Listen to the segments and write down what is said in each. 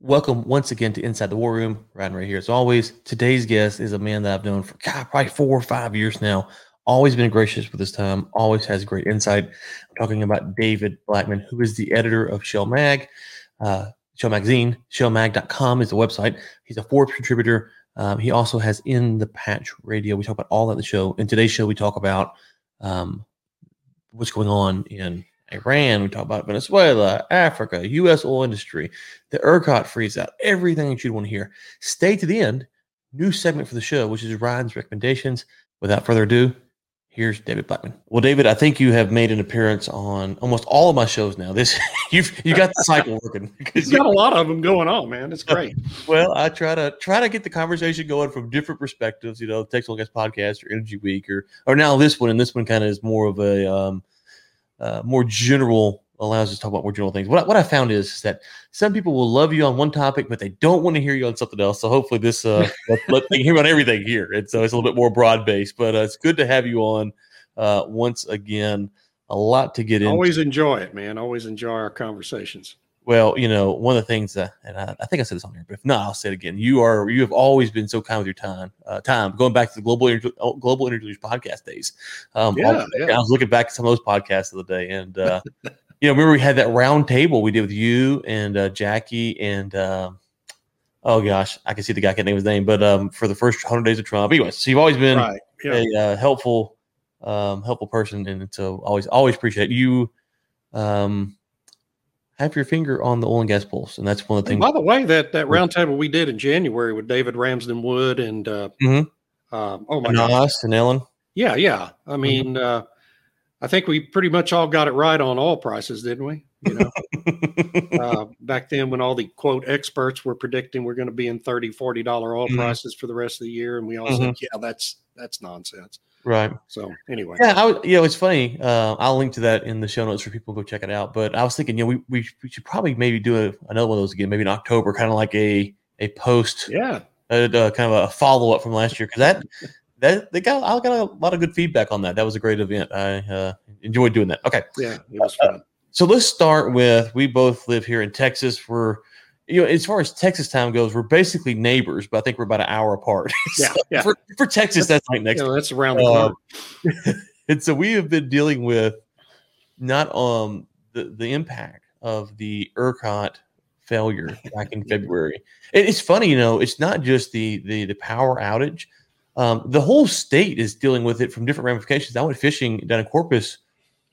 Welcome once again to Inside the War Room. Ryan right here as always. Today's guest is a man that I've known for God, probably four or five years now. Always been gracious with his time, always has great insight. I'm talking about David Blackmon, who is the editor of Shale Mag, uh, Shale Magazine. ShaleMag.com is the website. He's a Forbes contributor. Um, he also has In the Patch Radio. We talk about all that in the show. In today's show, we talk about um, what's going on in Iran, we talk about Venezuela, Africa, U.S. oil industry, the ERCOT freeze out, everything that you'd want to hear. Stay to the end. New segment for the show, which is Ryan's recommendations. Without further ado, here's David Blackmon. Well, David, I think you have made an appearance on almost all of my shows now. This you've you got the cycle working. You've got a lot of them going on, man. It's great. well, I try to try to get the conversation going from different perspectives. You know, the Texas Gas podcast or Energy Week or or now this one, and this one kind of is more of a um, uh, more general allows us to talk about more general things. What, what I found is, is, that some people will love you on one topic, but they don't want to hear you on something else. So hopefully this uh, let, let they hear about everything here, and so it's a little bit more broad based. But uh, it's good to have you on uh, once again. A lot to get in. Always enjoy it, man. Always enjoy our conversations. Well, you know, one of the things that, and I, I, think I said this on here, but if not, I'll say it again. You are, you have always been so kind with your time. Uh, time going back to the global uh, global interviews podcast days. Um, yeah, yeah, I was looking back at some of those podcasts of the day, and uh, you know, remember we had that round table we did with you and uh, Jackie and. Uh, oh gosh, I can see the guy can't name his name, but um, for the first hundred days of Trump, anyways, so you've always been right. yeah. a uh, helpful, um, helpful person, and so always, always appreciate you. Um, have your finger on the oil and gas pulse, and that's one of the things. by the way, that that roundtable we did in January with David Ramsden Wood and uh, mm-hmm. uh, oh my god, and Ellen. Yeah, yeah. I mm-hmm. mean, mm-hmm. uh, I think we pretty much all got it right on oil prices, didn't we? You know, uh, back then when all the quote experts were predicting we're going to be in 30 40 dollar oil mm-hmm. prices for the rest of the year, and we all said, mm-hmm. yeah, that's that's nonsense. Right. So anyway, yeah, I, you know, it's funny. Uh, I'll link to that in the show notes for people to go check it out. But I was thinking, you know, we, we, we should probably maybe do a, another one of those again, maybe in October, kind of like a a post, yeah, a, a kind of a follow up from last year because that that they got I got a lot of good feedback on that. That was a great event. I uh, enjoyed doing that. Okay, yeah, it was fun. Uh, so let's start with we both live here in Texas. We're you know, as far as Texas time goes, we're basically neighbors, but I think we're about an hour apart. Yeah, so yeah. For, for Texas, that's, that's like next. You know, that's around the corner. Uh, and so we have been dealing with not um the the impact of the ERCOT failure back in February. it's funny, you know, it's not just the the the power outage. Um, the whole state is dealing with it from different ramifications. I went fishing down in Corpus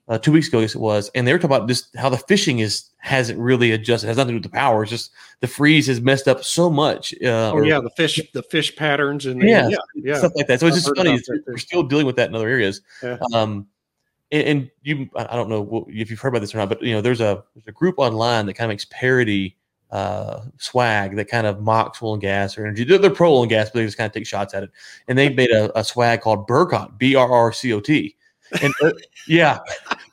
uh, two weeks ago, I guess it was, and they were talking about just how the fishing is hasn't really adjusted. It has nothing to do with the power. It's just the freeze has messed up so much. Uh, oh or, yeah, the fish, the fish patterns, and yeah, yeah, yeah, stuff like that. So it's just funny. It's, we're still dealing with that in other areas. Yeah. Um, and, and, you, I don't know if you've heard about this or not, but you know, there's a there's a group online that kind of makes parody uh, swag that kind of mocks oil and gas or energy. They're, they're pro oil and gas, but they just kind of take shots at it. And they made a, a swag called BRRCOT, B R R C O T. And uh, yeah,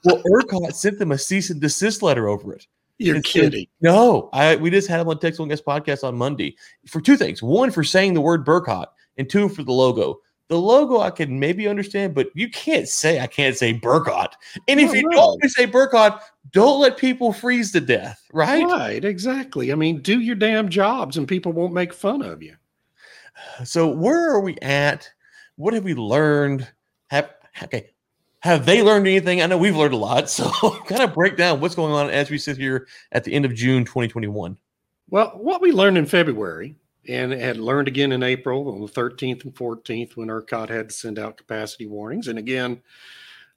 well, ERCOT sent them a cease and desist letter over it. You're and kidding? Said, no, I we just had them on Texas Oil Guest podcast on Monday for two things: one for saying the word BRRCOT, and two for the logo. The logo I can maybe understand, but you can't say I can't say BRRCOT. And if you don't say BRRCOT, don't let people freeze to death, right? Right, exactly. I mean, do your damn jobs, and people won't make fun of you. So where are we at? What have we learned? Have okay, have they learned anything? I know we've learned a lot. So, kind of break down what's going on as we sit here at the end of June 2021. Well, what we learned in February and had learned again in April on the 13th and 14th when ERCOT had to send out capacity warnings. And again,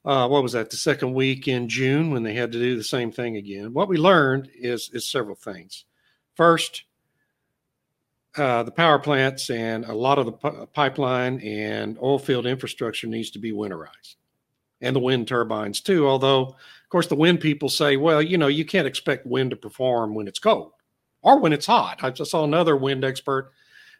uh, what was that? The second week in June when they had to do the same thing again. What we learned is, is several things. First, uh, the power plants and a lot of the p- pipeline and oil field infrastructure needs to be winterized and the wind turbines too. Although, of course, the wind people say, well, you know, you can't expect wind to perform when it's cold or when it's hot. I just saw another wind expert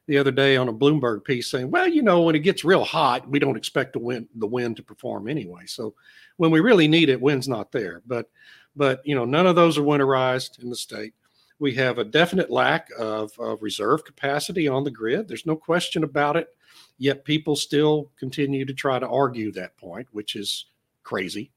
the other day on a Bloomberg piece saying, well, you know, when it gets real hot, we don't expect the wind the wind to perform anyway. So when we really need it, wind's not there. But but you know, none of those are winterized in the state. We have a definite lack of, of reserve capacity on the grid. There's no question about it. Yet people still continue to try to argue that point, which is crazy.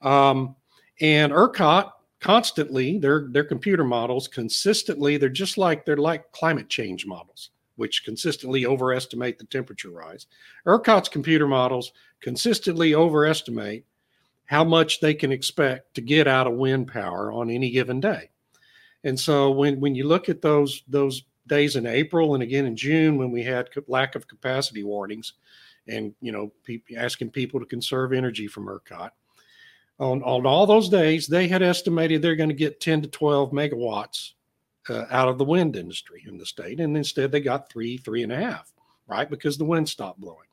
Um, and ERCOT constantly their their computer models consistently they're just like they're like climate change models which consistently overestimate the temperature rise ercot's computer models consistently overestimate how much they can expect to get out of wind power on any given day and so when when you look at those those days in april and again in june when we had lack of capacity warnings and you know asking people to conserve energy from ercot on, on all those days, they had estimated they're going to get 10 to 12 megawatts uh, out of the wind industry in the state. And instead, they got three, three and a half, right? Because the wind stopped blowing.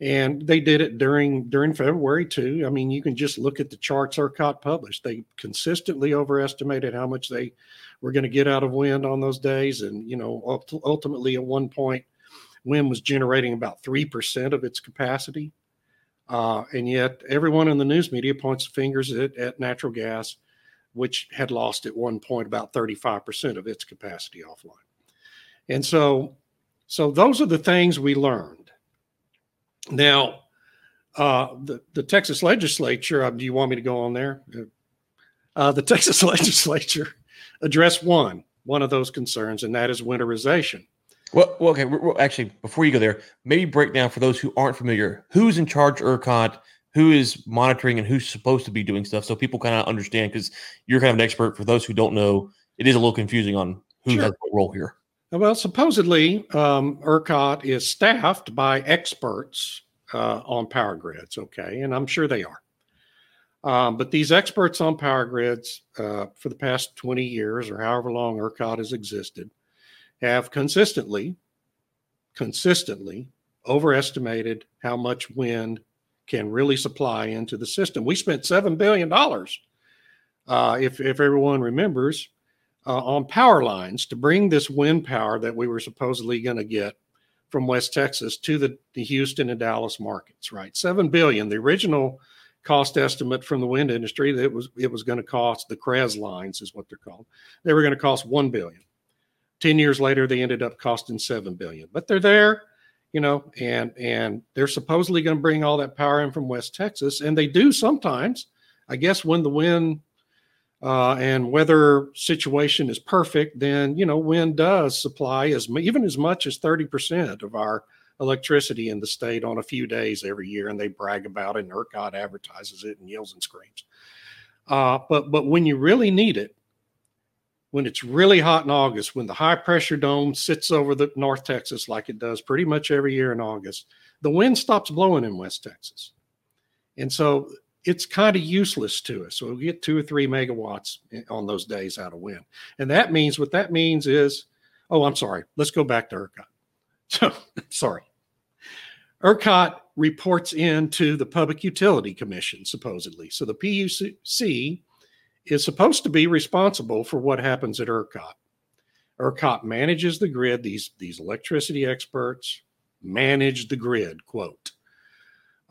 And they did it during during February too. I mean, you can just look at the charts ERCOT published. They consistently overestimated how much they were going to get out of wind on those days. And, you know, ultimately at one point, wind was generating about 3% of its capacity uh, and yet, everyone in the news media points fingers at, at natural gas, which had lost at one point about 35% of its capacity offline. And so, so those are the things we learned. Now, uh, the, the Texas legislature, uh, do you want me to go on there? Uh, the Texas legislature addressed one, one of those concerns, and that is winterization. Well, well okay. We're, actually, before you go there, maybe break down for those who aren't familiar who's in charge ERCOT, who is monitoring, and who's supposed to be doing stuff, so people kind of understand. Because you're kind of an expert. For those who don't know, it is a little confusing on who sure. has what role here. Well, supposedly, um, ERCOT is staffed by experts uh, on power grids. Okay, and I'm sure they are. Um, but these experts on power grids uh, for the past 20 years or however long ERCOT has existed have consistently, consistently overestimated how much wind can really supply into the system. We spent $7 billion, uh, if, if everyone remembers, uh, on power lines to bring this wind power that we were supposedly going to get from West Texas to the, the Houston and Dallas markets, right? 7 billion. The original cost estimate from the wind industry that was it was going to cost the CREZ lines is what they're called. They were going to cost 1 billion. 10 years later they ended up costing 7 billion but they're there you know and and they're supposedly going to bring all that power in from west texas and they do sometimes i guess when the wind uh, and weather situation is perfect then you know wind does supply as even as much as 30% of our electricity in the state on a few days every year and they brag about it and ercot advertises it and yells and screams uh, but but when you really need it when it's really hot in August, when the high pressure dome sits over the North Texas like it does pretty much every year in August, the wind stops blowing in West Texas. And so it's kind of useless to us. So we get two or three megawatts eh, on those days out of wind. And that means what that means is, oh, I'm sorry. Let's go back to ERCOT. So sorry. ERCOT reports into the Public Utility Commission, supposedly. So the PUC is supposed to be responsible for what happens at ERCOT. ERCOT manages the grid. These these electricity experts manage the grid. Quote,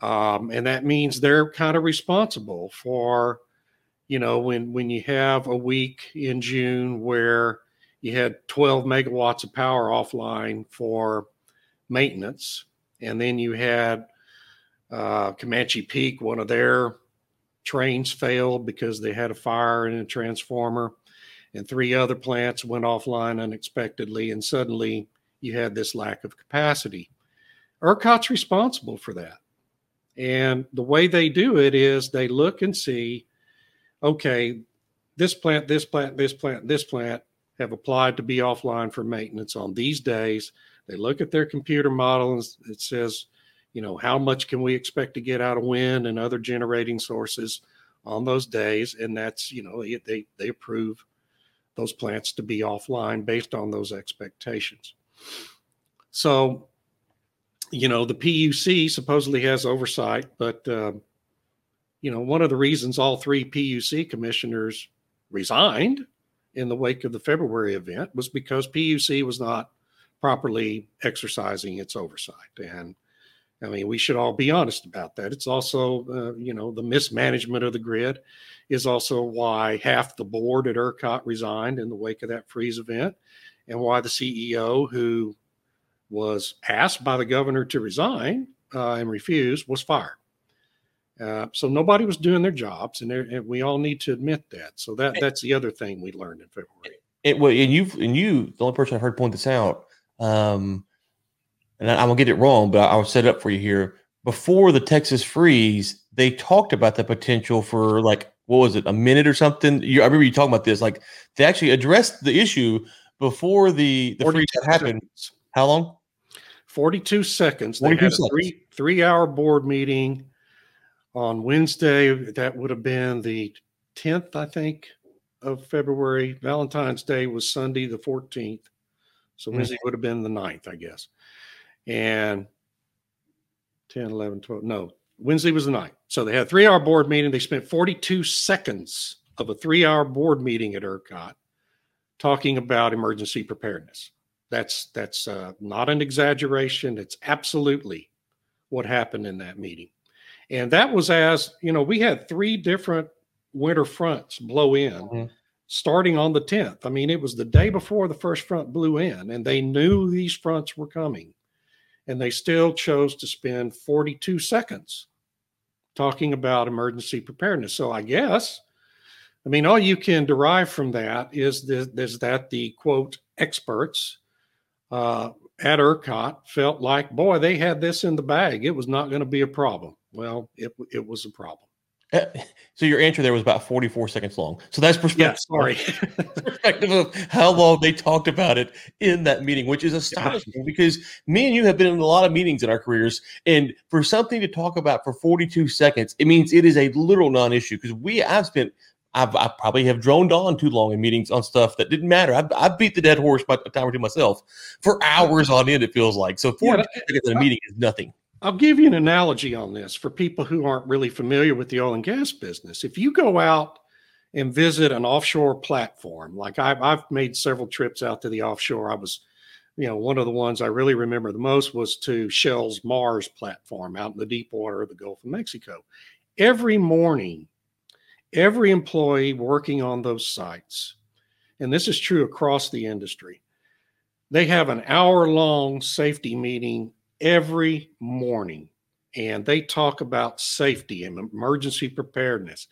um, and that means they're kind of responsible for, you know, when when you have a week in June where you had 12 megawatts of power offline for maintenance, and then you had uh, Comanche Peak, one of their trains failed because they had a fire in a transformer, and three other plants went offline unexpectedly, and suddenly you had this lack of capacity. ERCOT's responsible for that. And the way they do it is they look and see, okay, this plant, this plant, this plant, this plant have applied to be offline for maintenance on these days. They look at their computer model and it says you know, how much can we expect to get out of wind and other generating sources on those days? And that's, you know, they, they approve those plants to be offline based on those expectations. So, you know, the PUC supposedly has oversight, but, uh, you know, one of the reasons all three PUC commissioners resigned in the wake of the February event was because PUC was not properly exercising its oversight. And I mean, we should all be honest about that. It's also, uh, you know, the mismanagement of the grid is also why half the board at ERCOT resigned in the wake of that freeze event, and why the CEO, who was asked by the governor to resign uh, and refused, was fired. Uh, so nobody was doing their jobs, and, and, we all need to admit that. So that that's the other thing we learned in February. It, well, and you and you, the only person I heard point this out, um, and I, am gonna get it wrong, but I'll set it up for you here. Before the Texas freeze, they talked about the potential for like what was it, a minute or something? You, I remember you talking about this. Like they actually addressed the issue before the the freeze happened. How long? 42 seconds. 42 they had seconds. a three three hour board meeting on Wednesday. That would have been the 10th, I think, of February. Valentine's Day was Sunday, the 14th. So mm-hmm. Wednesday would have been the 9th, I guess. And 10, 11, 12. No, Wednesday was the 9th. So they had a three hour board meeting. They spent 42 seconds of a three hour board meeting at ERCOT talking about emergency preparedness. That's that's uh, not an exaggeration. It's absolutely what happened in that meeting, and that was as you know we had three different winter fronts blow in. Mm-hmm. Starting on the 10th. I mean, it was the day before the first front blew in, and they knew these fronts were coming. And they still chose to spend 42 seconds talking about emergency preparedness. So I guess, I mean, all you can derive from that is, the, is that the quote experts uh, at ERCOT felt like, boy, they had this in the bag. It was not going to be a problem. Well, it, it was a problem. Uh, so your answer there was about 44 seconds long. So that's perspective. Yeah, sorry. perspective of how long they talked about it in that meeting, which is astonishing because me and you have been in a lot of meetings in our careers. And for something to talk about for 42 seconds, it means it is a literal non-issue because we I've spent I've, I probably have droned on too long in meetings on stuff that didn't matter. I, I beat the dead horse by a time or two myself for hours on end. It feels like so. Forty yeah, seconds in a uh, meeting is nothing. I'll give you an analogy on this for people who aren't really familiar with the oil and gas business. If you go out and visit an offshore platform, like I've, I've made several trips out to the offshore. I was, you know, one of the ones I really remember the most was to Shell's Mars platform out in the deep water of the Gulf of Mexico. Every morning, every employee working on those sites, and this is true across the industry, they have an hour long safety meeting every morning. And they talk about safety and emergency preparedness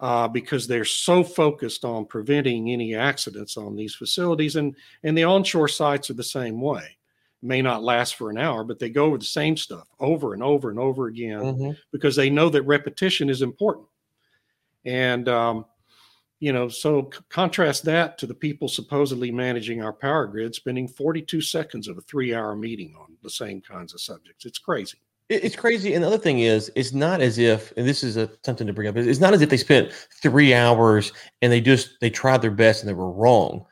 uh, because they're so focused on preventing any accidents on these facilities. And, and the onshore sites are the same way. may not last for an hour, but they go over the same stuff over and over and over again mm-hmm. because they know that repetition is important. And, um, you know, so c- contrast that to the people supposedly managing our power grid spending 42 seconds of a three hour meeting on the same kinds of subjects. It's crazy. It's crazy. And the other thing is, it's not as if, and this is a, something to bring up, it's not as if they spent three hours and they just, they tried their best and they were wrong.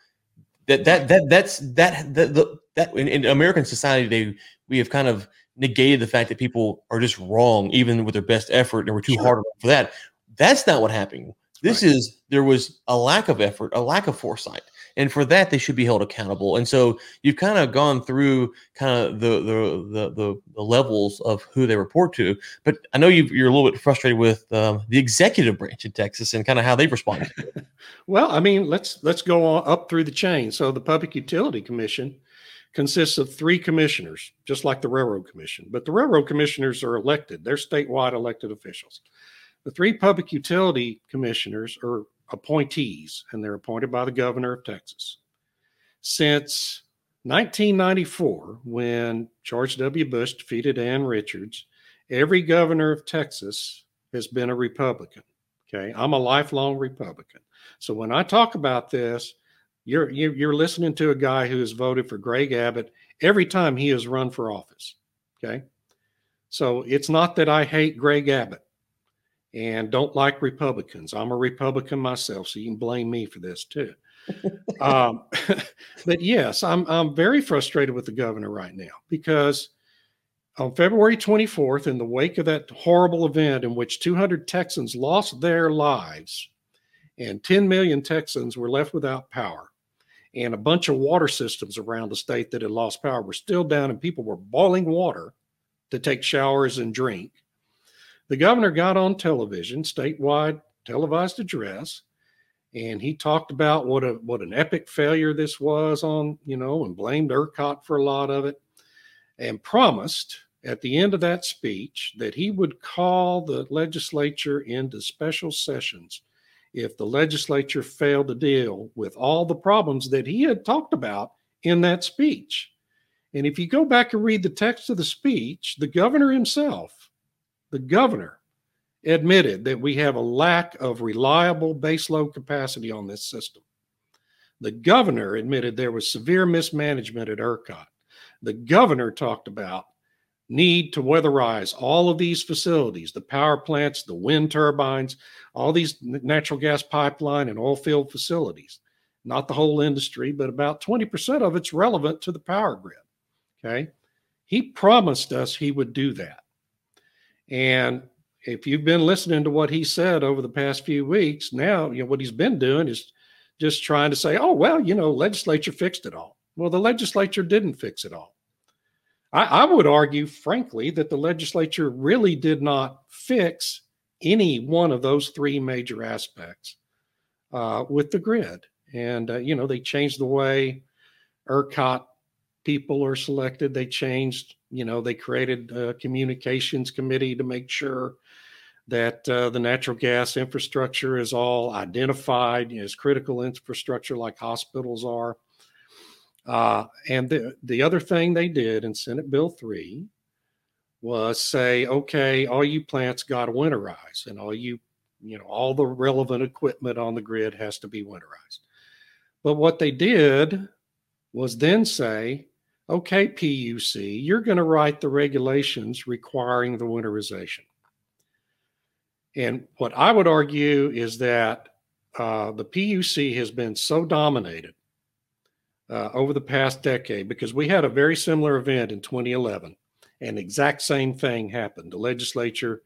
That, that, that, that's, that, that, the, that in, in American society, they, we have kind of negated the fact that people are just wrong, even with their best effort, and we're too sure. hard for that. That's not what happened. This right. is there was a lack of effort, a lack of foresight, and for that they should be held accountable. And so you've kind of gone through kind of the the the the, the levels of who they report to. But I know you are a little bit frustrated with um, the executive branch in Texas and kind of how they've responded. well, I mean, let's let's go on up through the chain. So the Public Utility Commission consists of three commissioners, just like the Railroad Commission. But the Railroad Commissioners are elected; they're statewide elected officials. The three public utility commissioners are appointees, and they're appointed by the governor of Texas. Since 1994, when George W. Bush defeated Ann Richards, every governor of Texas has been a Republican. Okay, I'm a lifelong Republican. So when I talk about this, you're you're listening to a guy who has voted for Greg Abbott every time he has run for office. Okay, so it's not that I hate Greg Abbott and don't like Republicans. I'm a Republican myself, so you can blame me for this too. um, but yes, I'm I'm very frustrated with the governor right now because on February 24th, in the wake of that horrible event in which 200 Texans lost their lives and 10 million Texans were left without power, and a bunch of water systems around the state that had lost power were still down, and people were boiling water to take showers and drink the governor got on television, statewide televised address, and he talked about what a what an epic failure this was on, you know, and blamed ERCOT for a lot of it, and promised, at the end of that speech that he would call the legislature into special sessions if the legislature failed to deal with all the problems that he had talked about in that speech. And if you go back and read the text of the speech, the governor himself, the governor, admitted that we have a lack of reliable baseload capacity on this system. The governor admitted there was severe mismanagement at ERCOT. The governor talked about need to weatherize all of these facilities the power plants, the wind turbines, all these natural gas pipeline and oil field facilities. Not the whole industry, but about 20% of it's relevant to the power grid. Okay. He promised us he would do that. And if you've been listening to what he said over the past few weeks, now you know what he's been doing is just trying to say, oh, well, you know, legislature fixed it all. Well, the legislature didn't fix it all. I, I would argue, frankly, that the legislature really did not fix any one of those three major aspects uh, with the grid. And, uh, you know, they changed the way ERCOT people are selected. They changed, you know, they created a communications committee to make sure that uh, the natural gas infrastructure is all identified as critical infrastructure like hospitals are. Uh, and the, the other thing they did in Senate Bill 3 was say, okay, all you plants got to winterize, and all you, you know, all the relevant equipment on the grid has to be winterized. But what they did was then say, okay, PUC, you're going to write the regulations requiring the winterization. And what I would argue is that uh, the PUC has been so dominated uh, over the past decade because we had a very similar event in 2011 and exact same thing happened. The legislature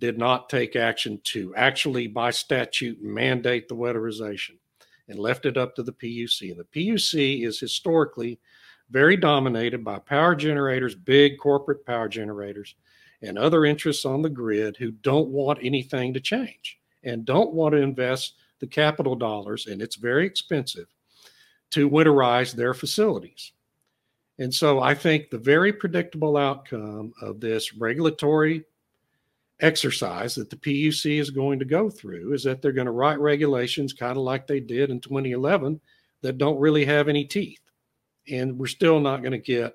did not take action to actually, by statute, mandate the weatherization and left it up to the PUC. And the PUC is historically very dominated by power generators, big corporate power generators, and other interests on the grid who don't want anything to change and don't want to invest the capital dollars, and it's very expensive to winterize their facilities. And so I think the very predictable outcome of this regulatory exercise that the PUC is going to go through is that they're going to write regulations kind of like they did in 2011 that don't really have any teeth. And we're still not going to get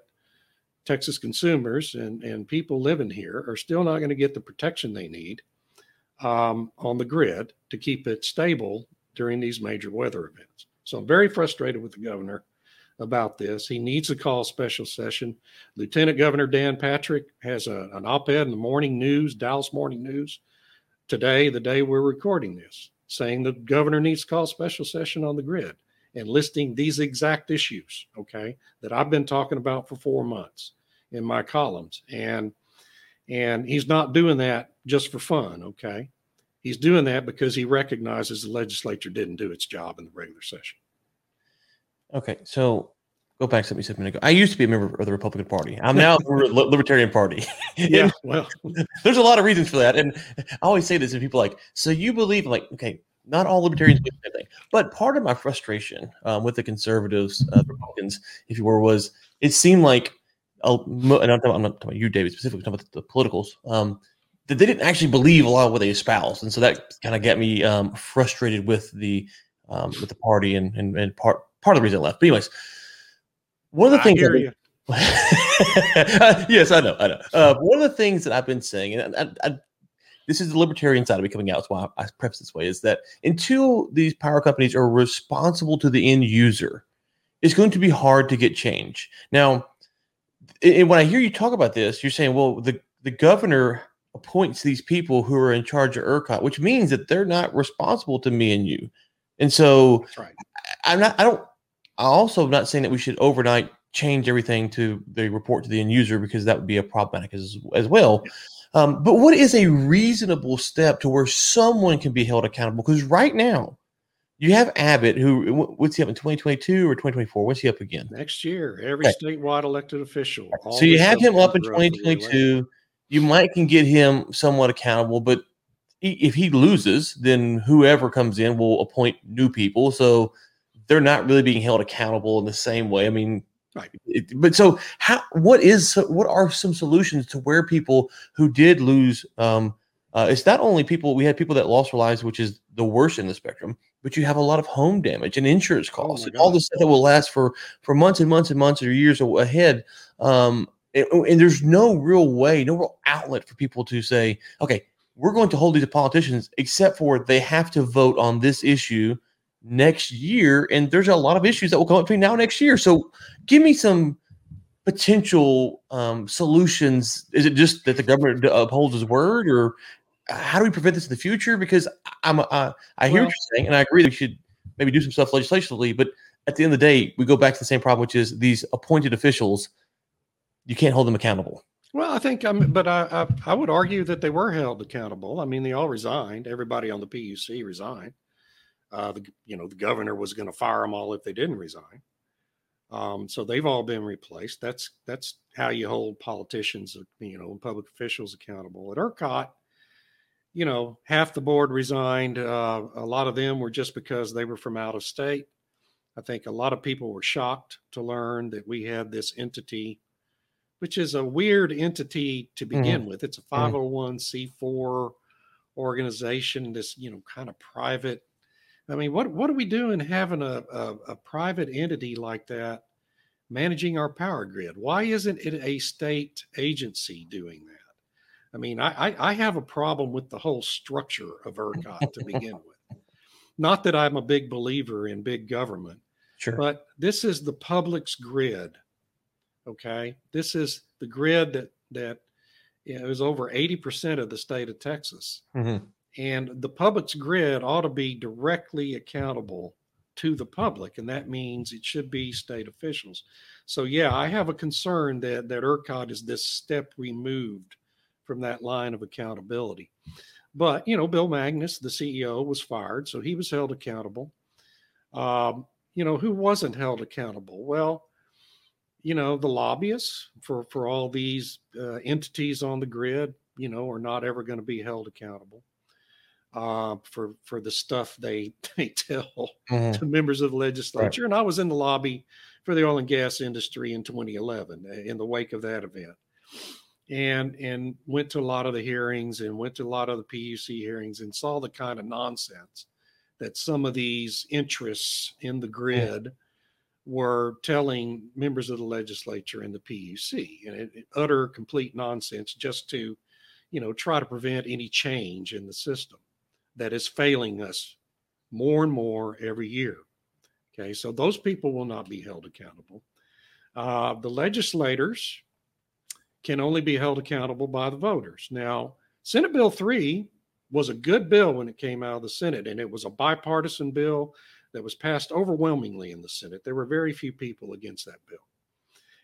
Texas consumers and, and people living here are still not going to get the protection they need um, on the grid to keep it stable during these major weather events. So I'm very frustrated with the governor about this. He needs to call a special session. Lieutenant Governor Dan Patrick has a, an op ed in the morning news, Dallas Morning News, today, the day we're recording this, saying the governor needs to call a special session on the grid and listing these exact issues, okay, that I've been talking about for four months in my columns. And and he's not doing that just for fun, okay? He's doing that because he recognizes the legislature didn't do its job in the regular session. Okay, so go back to something you said a minute ago. I used to be a member of the Republican Party. I'm now the Libertarian Party. yeah, well, there's a lot of reasons for that, and I always say this, and people like, so you believe like, okay, not all libertarians believe the same thing. But part of my frustration um, with the conservatives, uh, Republicans, if you were, was it seemed like, and I'm not, talking, I'm not talking about you, David, specifically, I'm talking about the, the politicals, um, that they didn't actually believe a lot of what they espoused, and so that kind of got me um, frustrated with the um, with the party, and, and and part part of the reason I left. But anyways, one of the I things. Hear yes, I know, I know. Uh, one of the things that I've been saying, and I, I, this is the libertarian side of me coming out. That's why I preface this way: is that until these power companies are responsible to the end user, it's going to be hard to get change. Now, and when I hear you talk about this, you're saying, well, the the governor appoints these people who are in charge of ERCOT, which means that they're not responsible to me and you. And so, right. I'm not. I don't. I also am not saying that we should overnight change everything to the report to the end user because that would be a problematic as as well. Um, but what is a reasonable step to where someone can be held accountable? Because right now, you have Abbott, who what's he up in 2022 or 2024? What's he up again? Next year, every okay. statewide elected official. So you have him up in 2022. You might can get him somewhat accountable, but if he loses, then whoever comes in will appoint new people. So they're not really being held accountable in the same way. I mean, Right. It- but so how what is what are some solutions to where people who did lose um uh, it's not only people we had people that lost their lives which is the worst in the spectrum but you have a lot of home damage and insurance Oh costs my and all this stuff that will last for for months and months and months or years ahead um and, and there's no real way no real outlet for people to say okay we're going to hold these politicians except for they have to vote on this issue next year and there's a lot of issues that will come up between now and next year so give me some potential um, solutions is it just that the government upholds his word or how do we prevent this in the future because i'm uh, i hear Well- what you're saying and i agree that we should maybe do some stuff legislatively but at the end of the day we go back to the same problem which is these appointed officials you can't hold them accountable Well, I think I'm, but I, I I would argue that they were held accountable. I mean, they all resigned. Everybody on the PUC resigned. Uh, the you know the governor was going to fire them all if they didn't resign. Um, so they've all been replaced. That's that's how you hold politicians, you know, and public officials accountable. At ERCOT, you know, half the board resigned. Uh, a lot of them were just because they were from out of state. I think a lot of people were shocked to learn that we had this entity which is a weird entity to begin with. It's a 501c4 organization, this, you know, kind of private. I mean, what, what are we doing having a, a, a private entity like that managing our power grid? Why isn't it a state agency doing that? I mean, I, I, I have a problem with the whole structure of ERCOT to begin with. Not that I'm a big believer in big government, sure but this is the public's grid. Okay, this is the grid that that you know, is over eighty percent of the state of Texas, Mhm. And the public's grid ought to be directly accountable to the public, and that means it should be state officials. So yeah, I have a concern that that ERCOT is this step removed from that line of accountability. But you know, Bill Magness, the CEO, was fired, so he was held accountable. Um, you know, who wasn't held accountable? Well, you know, the lobbyists for for all these uh, entities on the grid, you know, are not ever going to be held accountable uh, for for the stuff they they tell Mhm. to members of the legislature. And I was in the lobby for the oil and gas industry in 2011 uh, in the wake of that event. And and went to a lot of the hearings and went to a lot of the PUC hearings and saw the kind of nonsense that some of these interests in the grid were telling members of the legislature and the PUC, and it, it utter complete nonsense just to, you know, try to prevent any change in the system that is failing us more and more every year. Okay, so those people will not be held accountable. Uh, the legislators can only be held accountable by the voters. Now, Senate Bill 3 was a good bill when it came out of the Senate, and it was a bipartisan bill that was passed overwhelmingly in the Senate. There were very few people against that bill.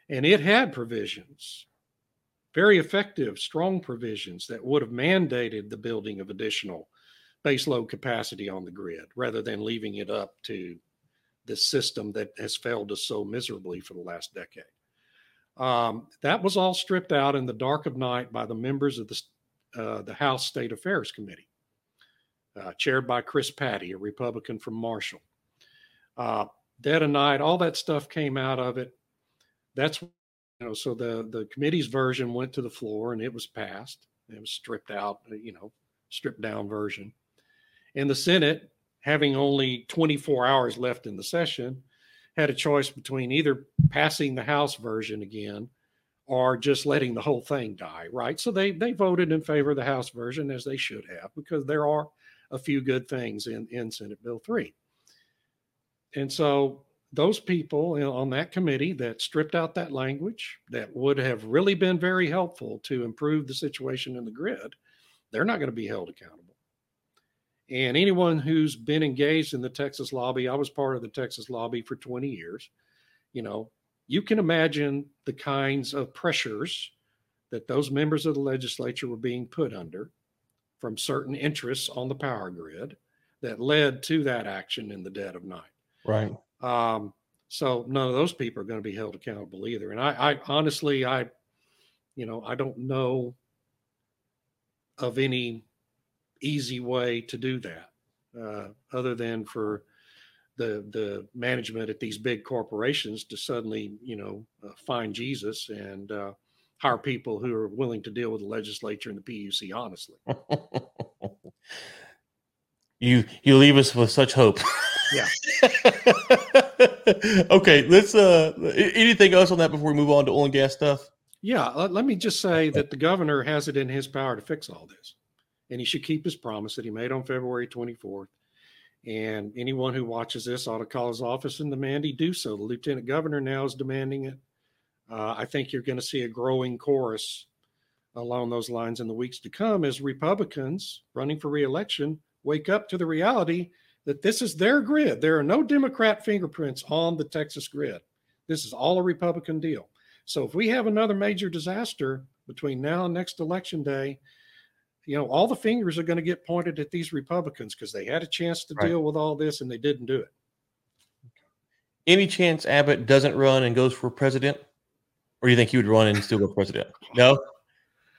And it had provisions, very effective, strong provisions that would have mandated the building of additional baseload capacity on the grid rather than leaving it up to the system that has failed us so miserably for the last decade. Um, that was all stripped out in the dark of night by the members of the, uh, the House State Affairs Committee, uh, chaired by Chris Paddie, a Republican from Marshall. Uh, dead of night, all that stuff came out of it. That's you know, so the the committee's version went to the floor and it was passed. It was stripped out, you know, stripped down version. And the Senate, having only 24 hours left in the session, had a choice between either passing the House version again or just letting the whole thing die, right? So they they voted in favor of the House version as they should have because there are a few good things in in Senate Bill 3. And so those people on that committee that stripped out that language that would have really been very helpful to improve the situation in the grid, they're not going to be held accountable. And anyone who's been engaged in the Texas lobby, I was part of the Texas lobby for 20 years. You know, you can imagine the kinds of pressures that those members of the legislature were being put under from certain interests on the power grid that led to that action in the dead of night. right Um, so none of those people are going to be held accountable either. And I, I honestly, I, you know, I don't know of any easy way to do that, uh, other than for the the management at these big corporations to suddenly you know uh, find Jesus and uh, hire people who are willing to deal with the legislature and the PUC honestly. you you leave us with such hope. Yeah. okay, let's uh anything else on that before we move on to oil and gas stuff? Yeah, let, let me just say that the governor has it in his power to fix all this. And he should keep his promise that he made on February 24th. And anyone who watches this ought to call his office and demand he do so. The lieutenant governor now is demanding it. Uh, I think you're going to see a growing chorus along those lines in the weeks to come as Republicans running for reelection wake up to the reality that this is their grid. There are no Democrat fingerprints on the Texas grid. This is all a Republican deal. So if we have another major disaster between now and next election day, you know, all the fingers are going to get pointed at these Republicans because they had a chance to right. deal with all this and they didn't do it. Any chance Abbott doesn't run and goes for president? Or do you think he would run and still go president? No?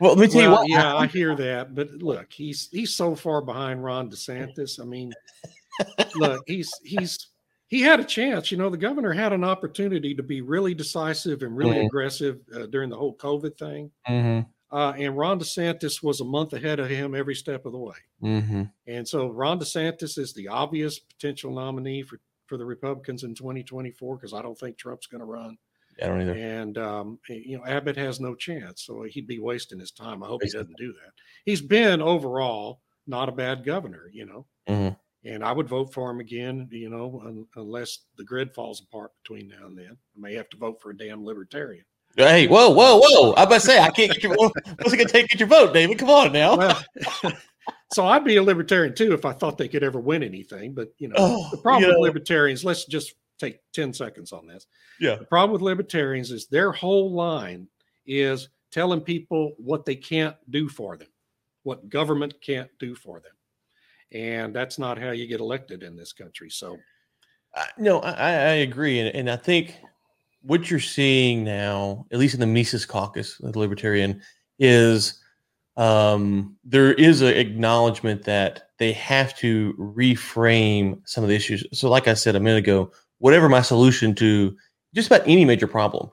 Well, let me tell well, you what. Yeah, I hear that. But look, he's he's so far behind Ron DeSantis. I mean, look, he's he's he had a chance. You know, the governor had an opportunity to be really decisive and really mm-hmm. aggressive uh, during the whole COVID thing. Mm-hmm. Uh, and Ron DeSantis was a month ahead of him every step of the way. Mm-hmm. And so Ron DeSantis is the obvious potential nominee for, for the Republicans in 2024 because I don't think Trump's going to run. I don't either. And, um, you know, Abbott has no chance. So he'd be wasting his time. I hope he doesn't do that. He's been overall not a bad governor, you know. Mm-hmm and I would vote for him again, you know, un- unless the grid falls apart between now and then. I may have to vote for a damn libertarian. Hey, whoa, whoa, whoa! I about to say I can't get your. What's it gonna take to get your vote, David? Come on now. Well, so I'd be a libertarian too if I thought they could ever win anything. But you know, oh, the problem with libertarians. Let's just take ten seconds on this. Yeah. The problem with libertarians is their whole line is telling people what they can't do for them, what government can't do for them and that's not how you get elected in this country. So, uh, no, I, I agree, and, and I think what you're seeing now, at least in the Mises Caucus, the Libertarian, is um, there is an acknowledgement that they have to reframe some of the issues. So, like I said a minute ago, whatever my solution to just about any major problem,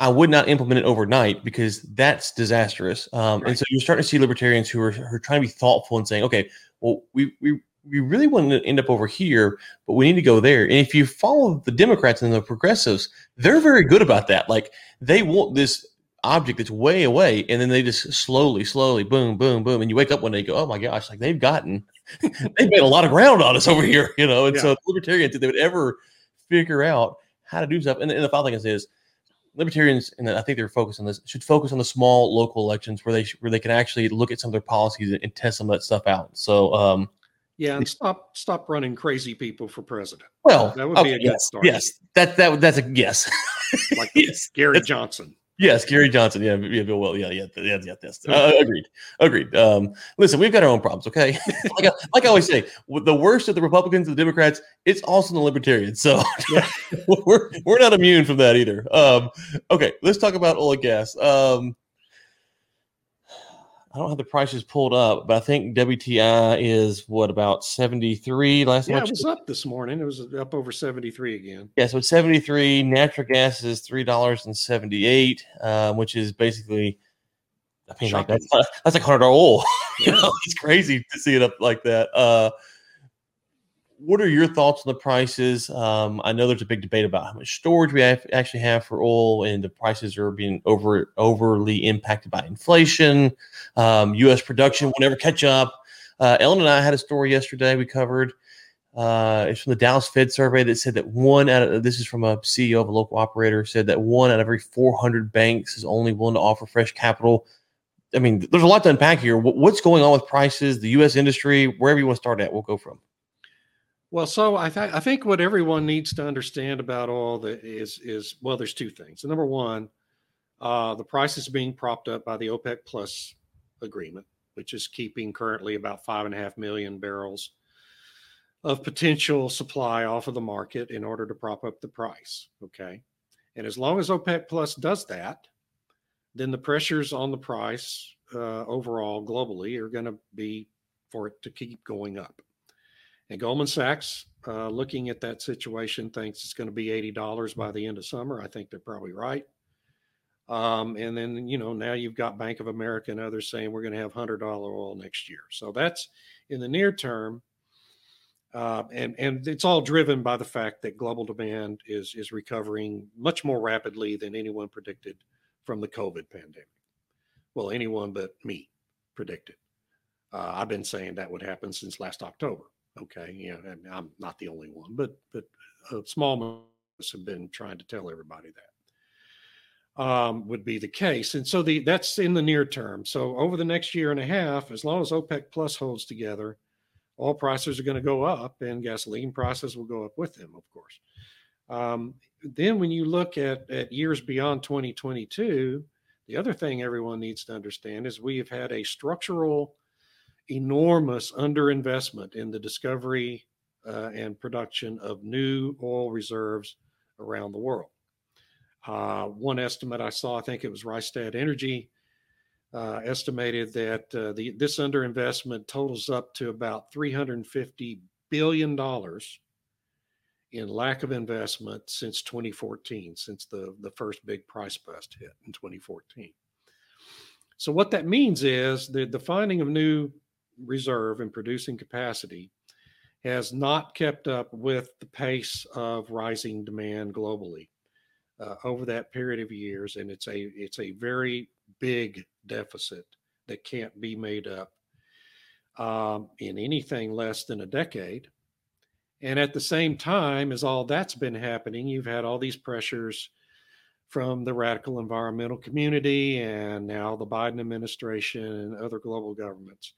I would not implement it overnight because that's disastrous. Um, right. And so you're starting to see libertarians who are, who are trying to be thoughtful and saying, okay, well, we we we really want to end up over here, but we need to go there. And if you follow the Democrats and the progressives, they're very good about that. Like they want this object that's way away, and then they just slowly, slowly, boom, boom, boom, and you wake up one day, and go, oh my gosh, like they've gotten, they've made a lot of ground on us over here, you know. And yeah. so libertarians, if they would ever figure out how to do stuff, and, and the final thing is, is libertarians, and I think they're focused on this, should focus on the small local elections where they where they can actually look at some of their policies and, and test some of that stuff out. So, um, yeah, and stop stop running crazy people for president. Well, that would okay, be a good start. Yes, that that that's a yes. like yes, Gary Johnson. Yes, Gary Johnson. Yeah, yeah, Bill. Well, yeah, yeah, yeah, yeah. That's uh, agreed. Agreed. Um, listen, we've got our own problems. Okay, like, I, like I always say, the worst of the Republicans and the Democrats, it's also the Libertarians. So yeah. we're we're not immune from that either. Um, okay, let's talk about oil and gas. Um, I don't have the prices pulled up, but I think WTI is what about 73 last Yeah, it was up this morning. It was up over 73 again. Yeah, so it's 73. Natural gas is $3.78, um, which is basically, I mean, like that's, that's like $100 oil. Yeah. you know, it's crazy to see it up like that. Uh, what are your thoughts on the prices? Um, I know there's a big debate about how much storage we have, actually have for oil, and the prices are being over overly impacted by inflation. Um, U.S. production will never catch up. Uh, Ellen and I had a story yesterday we covered. Uh, it's from the Dallas Fed survey that said that one out of this is from a CEO of a local operator said that one out of every 400 banks is only willing to offer fresh capital. I mean, there's a lot to unpack here. What's going on with prices, the U.S. industry, wherever you want to start at, we'll go from. Well, so I, th- I think what everyone needs to understand about oil that is is well, there's two things. number one, uh, the price is being propped up by the OPEC Plus agreement, which is keeping currently about five and a half million barrels of potential supply off of the market in order to prop up the price. Okay, and as long as OPEC Plus does that, then the pressures on the price uh, overall globally are going to be for it to keep going up. And Goldman Sachs, uh, looking at that situation, thinks it's going to be $80 by the end of summer. I think they're probably right. Um, and then, you know, now you've got Bank of America and others saying we're going to have $100 oil next year. So that's in the near term. Uh, and and it's all driven by the fact that global demand is is recovering much more rapidly than anyone predicted from the COVID pandemic. Well, anyone but me predicted. Uh, I've been saying that would happen since last October. Okay, yeah, and I'm not the only one, but but a small numbers have been trying to tell everybody that um, would be the case, and so the that's in the near term. So over the next year and a half, as long as OPEC Plus holds together, oil prices are going to go up, and gasoline prices will go up with them, of course. Um, then when you look at at years beyond 2022, the other thing everyone needs to understand is we have had a structural enormous underinvestment in the discovery uh, and production of new oil reserves around the world. Uh, one estimate I saw, I think it was Rystad Energy, uh, estimated that uh, the this underinvestment totals up to about 350 billion dollars in lack of investment since 2014, since the the first big price bust hit in 2014. So what that means is the the finding of new reserve and producing capacity has not kept up with the pace of rising demand globally uh, over that period of years, and it's a it's a very big deficit that can't be made up um, in anything less than a decade. And at the same time as all that's been happening, you've had all these pressures from the radical environmental community and now the Biden administration and other global governments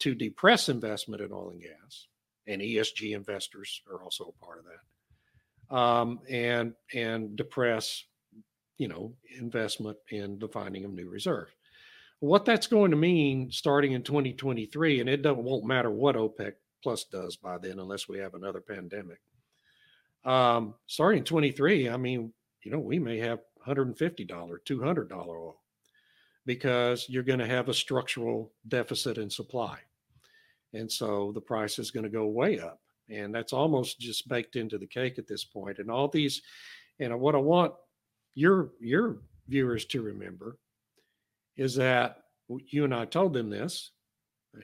to depress investment in oil and gas, and ESG investors are also a part of that, um, and and depress, you know, investment in the finding of new reserves. What that's going to mean starting in 2023, and it don't, won't matter what OPEC Plus does by then, unless we have another pandemic. Um, starting in 23, I mean, you know, we may have $150, $200 oil because you're going to have a structural deficit in supply. And so the price is going to go way up. And that's almost just baked into the cake at this point. And all these, and what I want your your viewers to remember is that you and I told them this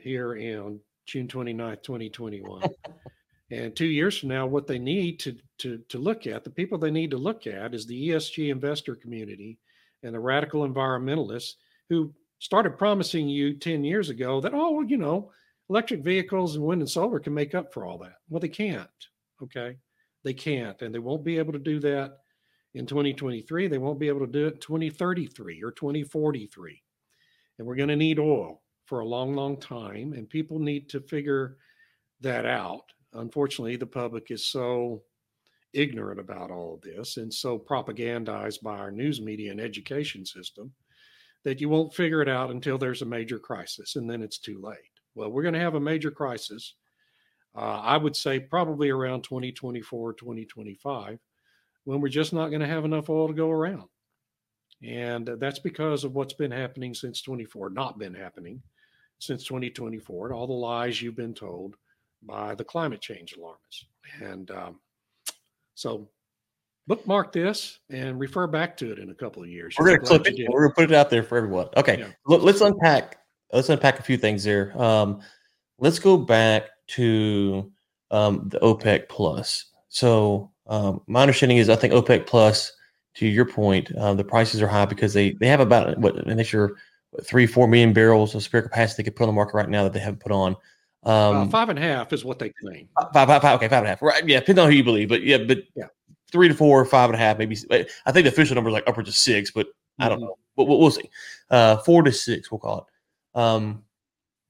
here in June 29th, 2021. and two years from now, what they need to, to, to look at, the people they need to look at is the ESG investor community and the radical environmentalists who started promising you 10 years ago that, oh, well, you know, electric vehicles and wind and solar can make up for all that. Well, they can't. Okay. They can't. And they won't be able to do that in 2023. They won't be able to do it in 2033 or 2043. And we're going to need oil for a long, long time. And people need to figure that out. Unfortunately, the public is so ignorant about all of this and so propagandized by our news media and education system that you won't figure it out until there's a major crisis and then it's too late. Well, we're going to have a major crisis. Uh, I would say probably around 2024, 2025, when we're just not going to have enough oil to go around. And that's because of what's been happening since 24, not been happening since 2024, and all the lies you've been told by the climate change alarmists. And um, so bookmark this and refer back to it in a couple of years. We're going to clip it. We're going to put it out there for everyone. Okay. Yeah. Let's unpack let's unpack a few things here. Um, let's go back to um, the OPEC plus. So um, my understanding is I think OPEC plus, to your point, uh, the prices are high because they they have about what an extra three four million barrels of spare capacity they could put on the market right now that they haven't put on. Um, uh, five and a half is what they claim. Five, five, five, okay, five and a half. Right? Yeah, depending on who you believe, but yeah, but yeah, three to four, five and a half, maybe. I think the official number is like upwards of six, but I don't mm-hmm. know. We'll, we'll see. Uh, four to six, we'll call it. Um,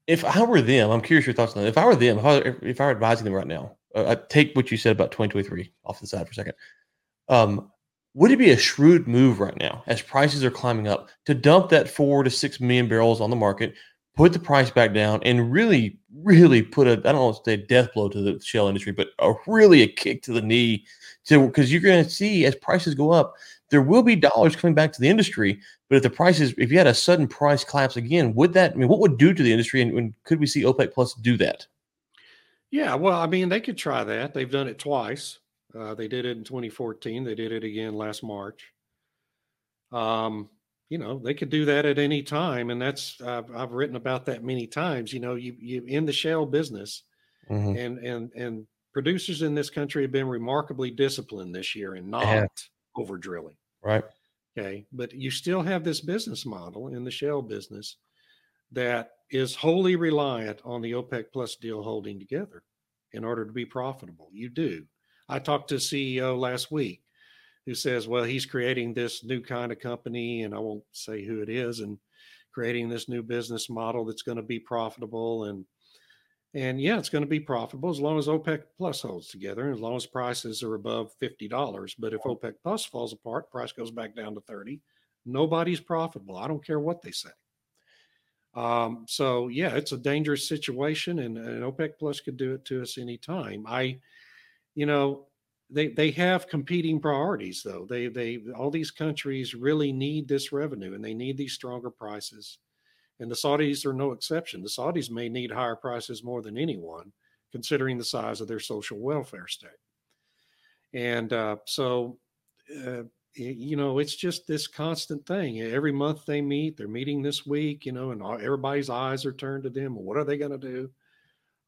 if I were them, I'm curious your thoughts on that. If I were them, if I, if I were advising them right now, uh, I take what you said about 2023 off the side for a second. Um, would it be a shrewd move right now as prices are climbing up to dump that four to six million barrels on the market, put the price back down, and really, really put a I don't want to say death blow to the shale industry, but a really a kick to the knee to because you're going to see as prices go up, there will be dollars coming back to the industry. But if the prices, if you had a sudden price collapse again, would that, I mean, what would do to the industry? And, and could we see OPEC Plus do that? Yeah, well, I mean, they could try that. They've done it twice. Uh, they did it in 2014. They did it again last March. Um, you know, they could do that at any time, and that's I've, I've written about that many times. You know, you you in the shale business, mm-hmm. and and and producers in this country have been remarkably disciplined this year and not over drilling. Right. Okay, but you still have this business model in the shale business that is wholly reliant on the OPEC Plus deal holding together in order to be profitable. You do. I talked to a CEO last week who says, well, he's creating this new kind of company, and I won't say who it is, and creating this new business model that's going to be profitable. And and yeah, it's going to be profitable as long as OPEC Plus holds together, and as long as prices are above fifty dollars. But if OPEC Plus falls apart, price goes back down to thirty. Nobody's profitable. I don't care what they say. Um, so yeah, it's a dangerous situation, and, and OPEC Plus could do it to us anytime. I, you know, they they have competing priorities though. They they all these countries really need this revenue, and they need these stronger prices. And the Saudis are no exception. The Saudis may need higher prices more than anyone, considering the size of their social welfare state. And uh, so, uh, you know, it's just this constant thing. Every month they meet, they're meeting this week, you know, and everybody's eyes are turned to them. What are they going to do?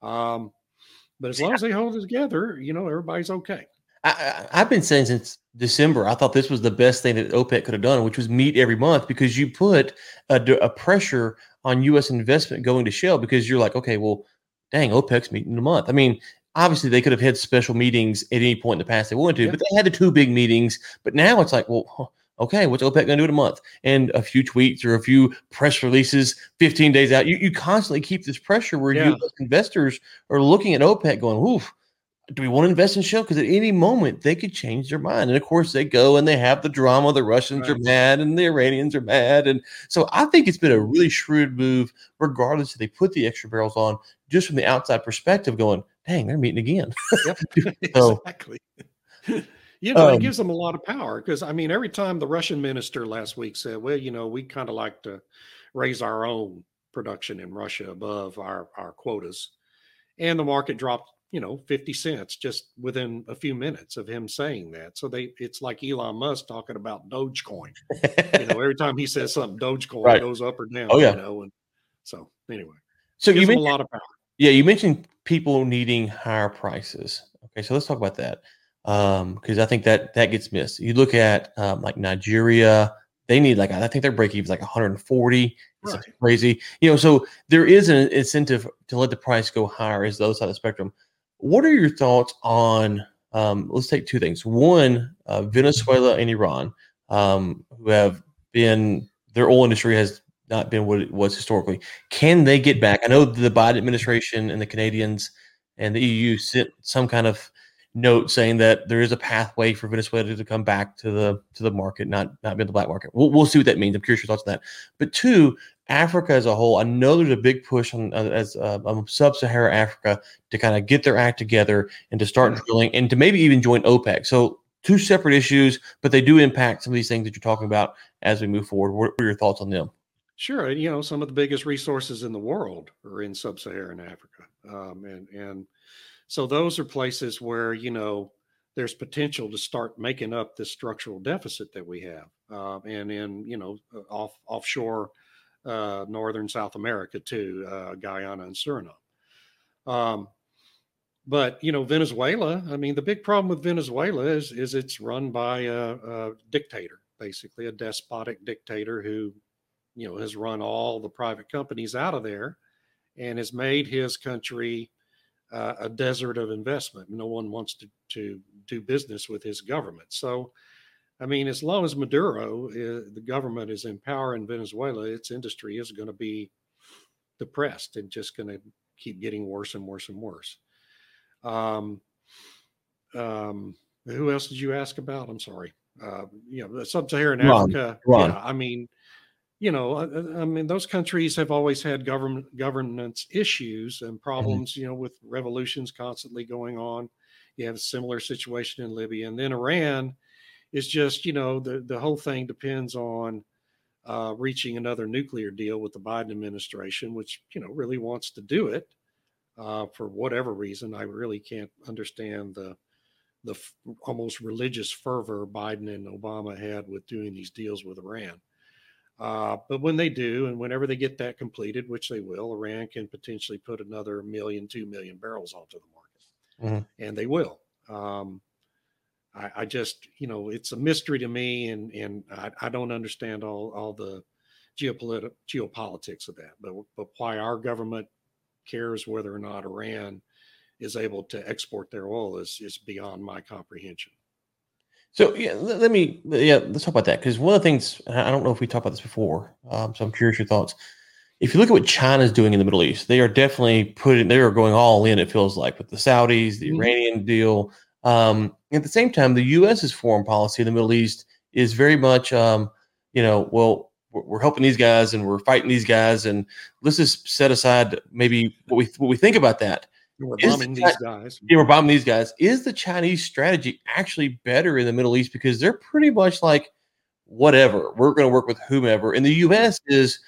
Um, but as long as they hold it together, you know, everybody's okay. I, have been saying since December, I thought this was the best thing that OPEC could have done, which was meet every month because you put a, a pressure on U.S. investment going to shale because you're like, okay, well, dang, OPEC's meeting in a month. I mean, obviously they could have had special meetings at any point in the past they wanted to, yeah. but they had the two big meetings. But now it's like, well, okay, what's OPEC going to do in a month? And a few tweets or a few press releases 15 days out. You, you constantly keep this pressure where yeah. you investors are looking at OPEC going, oof, do we want to invest in shale? Because at any moment they could change their mind. And of course, they go and they have the drama. The Russians right. are mad and the Iranians are mad. And so I think it's been a really shrewd move, regardless if they put the extra barrels on, just from the outside perspective, going, dang, they're meeting again. so, exactly. you know, um, it gives them a lot of power because I mean, every time the Russian minister last week said, well, you know, we kind of like to raise our own production in Russia above our, our quotas. And the market dropped you know 50 cents just within a few minutes of him saying that so they it's like elon musk talking about dogecoin you know every time he says something dogecoin right. goes up or down oh yeah you know and so anyway so you mentioned a lot of power yeah you mentioned people needing higher prices okay so let's talk about that um because i think that that gets missed you look at um, like nigeria they need like I think their break even is like 140. It's right. crazy, you know. So there is an incentive to let the price go higher as the other side of the spectrum. What are your thoughts on? Um, let's take two things. One, uh, Venezuela and Iran, um, who have been their oil industry has not been what it was historically. Can they get back? I know the Biden administration and the Canadians and the EU sent some kind of note saying that there is a pathway for Venezuela to come back to the to the market, not not be in the black market. We'll, we'll see what that means. I'm curious your thoughts on that. But two, Africa as a whole, I know there's a big push on uh, as uh, um, sub-Saharan Africa to kind of get their act together and to start drilling and to maybe even join OPEC. So two separate issues, but they do impact some of these things that you're talking about as we move forward. What are your thoughts on them? Sure, you know some of the biggest resources in the world are in sub-Saharan Africa, um, and and so those are places where you know there's potential to start making up this structural deficit that we have, uh, and in you know off offshore uh, northern South America too, uh, Guyana and Suriname. Um, but you know, Venezuela. I mean, the big problem with Venezuela is is it's run by a, a dictator, basically a despotic dictator who, you know, has run all the private companies out of there, and has made his country uh, a desert of investment. No one wants to to do business with his government. So I mean, as long as Maduro, uh, the government is in power in Venezuela, its industry is going to be depressed and just going to keep getting worse and worse and worse. Um, um, who else did you ask about? I'm sorry. Uh, you know, sub-Saharan Africa. Iran. Yeah, I mean, you know, I, uh, uh, I, mean, those countries have always had government governance issues and mm-hmm. problems. Mm-hmm. You know, with revolutions constantly going on. You have a similar situation in Libya, and then Iran it's just, you know, the, the whole thing depends on uh, reaching another nuclear deal with the Biden administration, which, you know, really wants to do it. uh, for whatever reason. I really can't understand the the f- almost religious fervor Biden and Obama had with doing these deals with Iran. Uh, but when they do, and whenever they get that completed, which they will, Iran can potentially put another million, two million barrels onto the market, mm-hmm. and they will. Um, I, I, just, you know, it's a mystery to me, and and I, I don't understand all all the geopolitical geopolitics of that. But but why our government cares whether or not Iran is able to export their oil is is beyond my comprehension. So yeah, let me yeah let's talk about that because one of the things I don't know if we talked about this before, um, so I'm curious your thoughts. If you look at what China's doing in the Middle East, they are definitely putting they are going all in. It feels like with the Saudis, the mm-hmm. Iranian deal. Um, at the same time, the U.S.'s foreign policy in the Middle East is very much, um, you know, well, we're, helping these guys and we're fighting these guys, and let's just set aside maybe what we what we think about that. We're bombing the, these guys. Yeah, we're bombing these guys. Is the Chinese strategy actually better in the Middle East because they're pretty much like whatever. We're going to work with whomever. and the U.S. is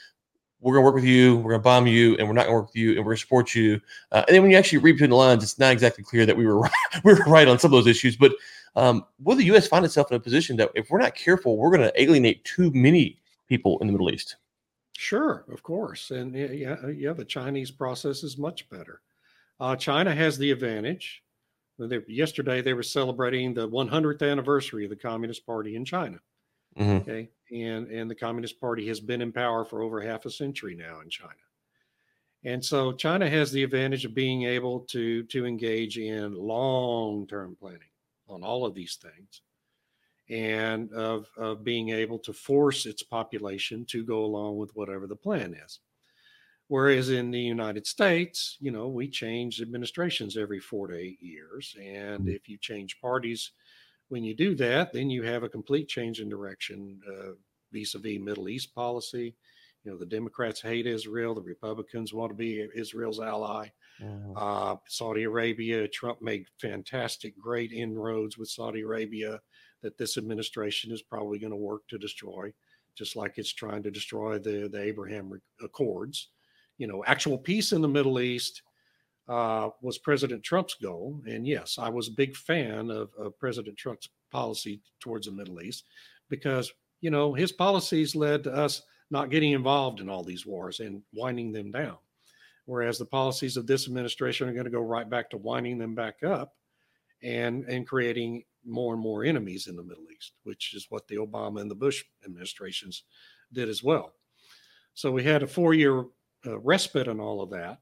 we're going to work with you, we're going to bomb you, and we're not going to work with you, and we're going to support you. Uh, and then when you actually read between the lines, it's not exactly clear that we were right, we were right on some of those issues. But um, will the U.S. find itself in a position that if we're not careful, we're going to alienate too many people in the Middle East? Sure, of course, and yeah, yeah, the Chinese process is much better. Uh, China has the advantage. They, yesterday, they were celebrating the 100th anniversary of the Communist Party in China. Mm-hmm. Okay, and and the Communist Party has been in power for over half a century now in China, and so China has the advantage of being able to to engage in long term planning on all of these things, and of of being able to force its population to go along with whatever the plan is. Whereas in the United States, you know, we change administrations every four to eight years. And mm-hmm. if you change parties when you do that, then you have a complete change in direction vis a vis Middle East policy. You know, the Democrats hate Israel, the Republicans want to be Israel's ally. Mm-hmm. Uh, Saudi Arabia, Trump made fantastic, great inroads with Saudi Arabia that this administration is probably going to work to destroy, just like it's trying to destroy the, the Abraham Accords you know, actual peace in the Middle East uh, was President Trump's goal. And yes, I was a big fan of, of President Trump's policy towards the Middle East because, you know, his policies led to us not getting involved in all these wars and winding them down. Whereas the policies of this administration are going to go right back to winding them back up and, and creating more and more enemies in the Middle East, which is what the Obama and the Bush administrations did as well. So we had a four year uh, respite and all of that.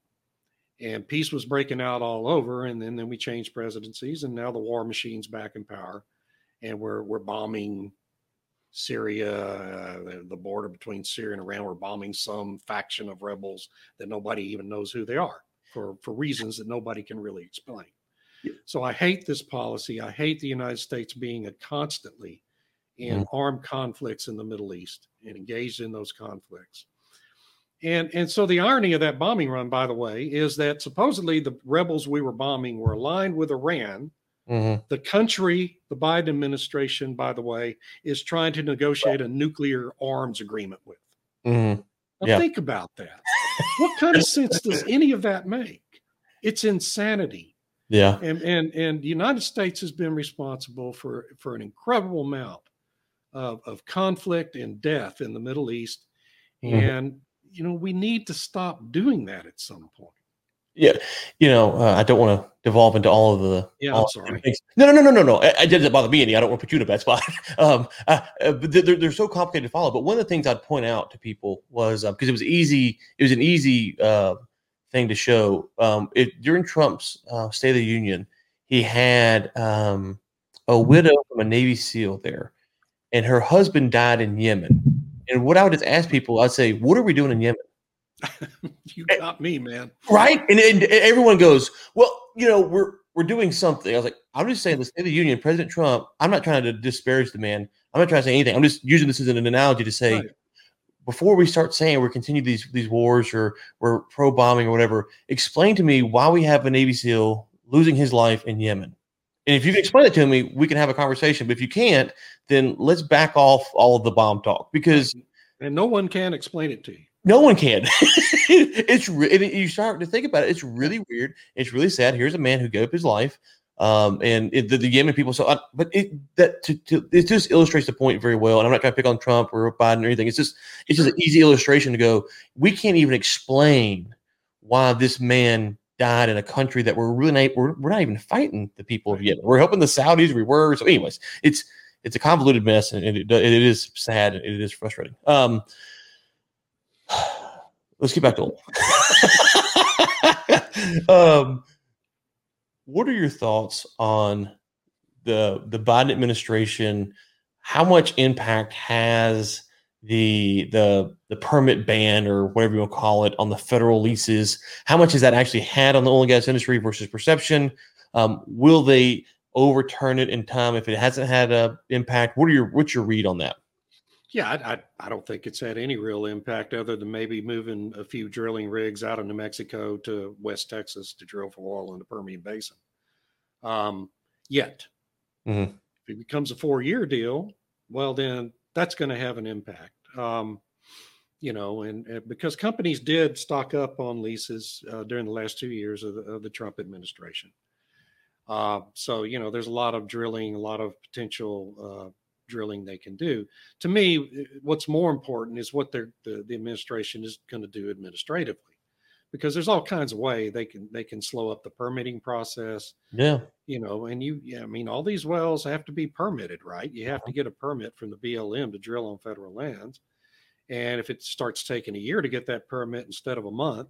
And peace was breaking out all over. And then, then we changed presidencies, and now the war machine's back in power. And we're, we're bombing Syria, uh, the, the, border between Syria and Iran. We're bombing some faction of rebels that nobody even knows who they are for, for reasons that nobody can really explain. So I hate this policy. I hate the United States being a constantly in mm-hmm. armed conflicts in the Middle East and engaged in those conflicts. And and so the irony of that bombing run, by the way, is that supposedly the rebels we were bombing were aligned with Iran. Mm-hmm. The country, the Biden administration, by the way, is trying to negotiate a nuclear arms agreement with. Mm-hmm. Now yeah. think about that. what kind of sense does any of that make? It's insanity. Yeah. And and and the United States has been responsible for for an incredible amount of, of conflict and death in the Middle East. Mm-hmm. And you know, we need to stop doing that at some point. Yeah, you know, uh, I don't want to devolve into all of the. Yeah, I'm sorry. No, no, no, no, no, no. I, I didn't bother me any. I don't want to put you in a bad spot. um, uh, uh, but they're, they're so complicated to follow. But one of the things I'd point out to people was because uh, it was easy. It was an easy uh, thing to show. Um, it, during Trump's uh, State of the Union, he had um, a widow from a Navy SEAL there, and her husband died in Yemen and what I would just ask people, I'd say, what are we doing in Yemen? you got me, man. Right? And, and, everyone goes, well, you know, we're we're doing something. I was like, I'm just saying the State of the Union, President Trump, I'm not trying to disparage the man. I'm not trying to say anything. I'm just using this as an analogy to say, right. before we start saying we're continuing these these wars or we're pro bombing or whatever, explain to me why we have a Navy SEAL losing his life in Yemen. And if you can explain it to me, we can have a conversation. But if you can't, then let's back off all of the bomb talk because and no one can explain it to you. No one can. it's re- you start to think about it. It's really weird. It's really sad. Here's a man who gave up his life, um, and it, the, the Yemen people. So, uh, but it that to, to, it just illustrates the point very well. And I'm not trying to pick on Trump or Biden or anything. It's just it's just an easy illustration to go. We can't even explain why this man died in a country that we're really not, we're, we're not even fighting the people of Yemen. We're helping the Saudis. We were. So, anyways, it's it's a convoluted mess, and it, it is sad. And it is frustrating. Um, let's get back to um, what are your thoughts on the the Biden administration? How much impact has the the the permit ban or whatever you want to call it on the federal leases? How much has that actually had on the oil and gas industry versus perception? Um, will they overturn it in time if it hasn't had a impact? What are your what's your read on that? Yeah, I, I, I, don't think it's had any real impact other than maybe moving a few drilling rigs out of New Mexico to West Texas to drill for oil in the Permian Basin. Um, yet, mm-hmm. if it becomes a four year deal, well, then that's going to have an impact. Um, you know, and, and, because companies did stock up on leases uh, during the last two years of the, of the Trump administration. Uh, so, you know, there's a lot of drilling, a lot of potential uh, drilling they can do. To me, what's more important is what the, the administration is going to do administratively, because there's all kinds of way they can they can slow up the permitting process. Yeah, you know, and you, yeah, I mean, all these wells have to be permitted, right? You have to uh-huh. get a permit from the BLM to drill on federal lands, and if it starts taking a year to get that permit instead of a month,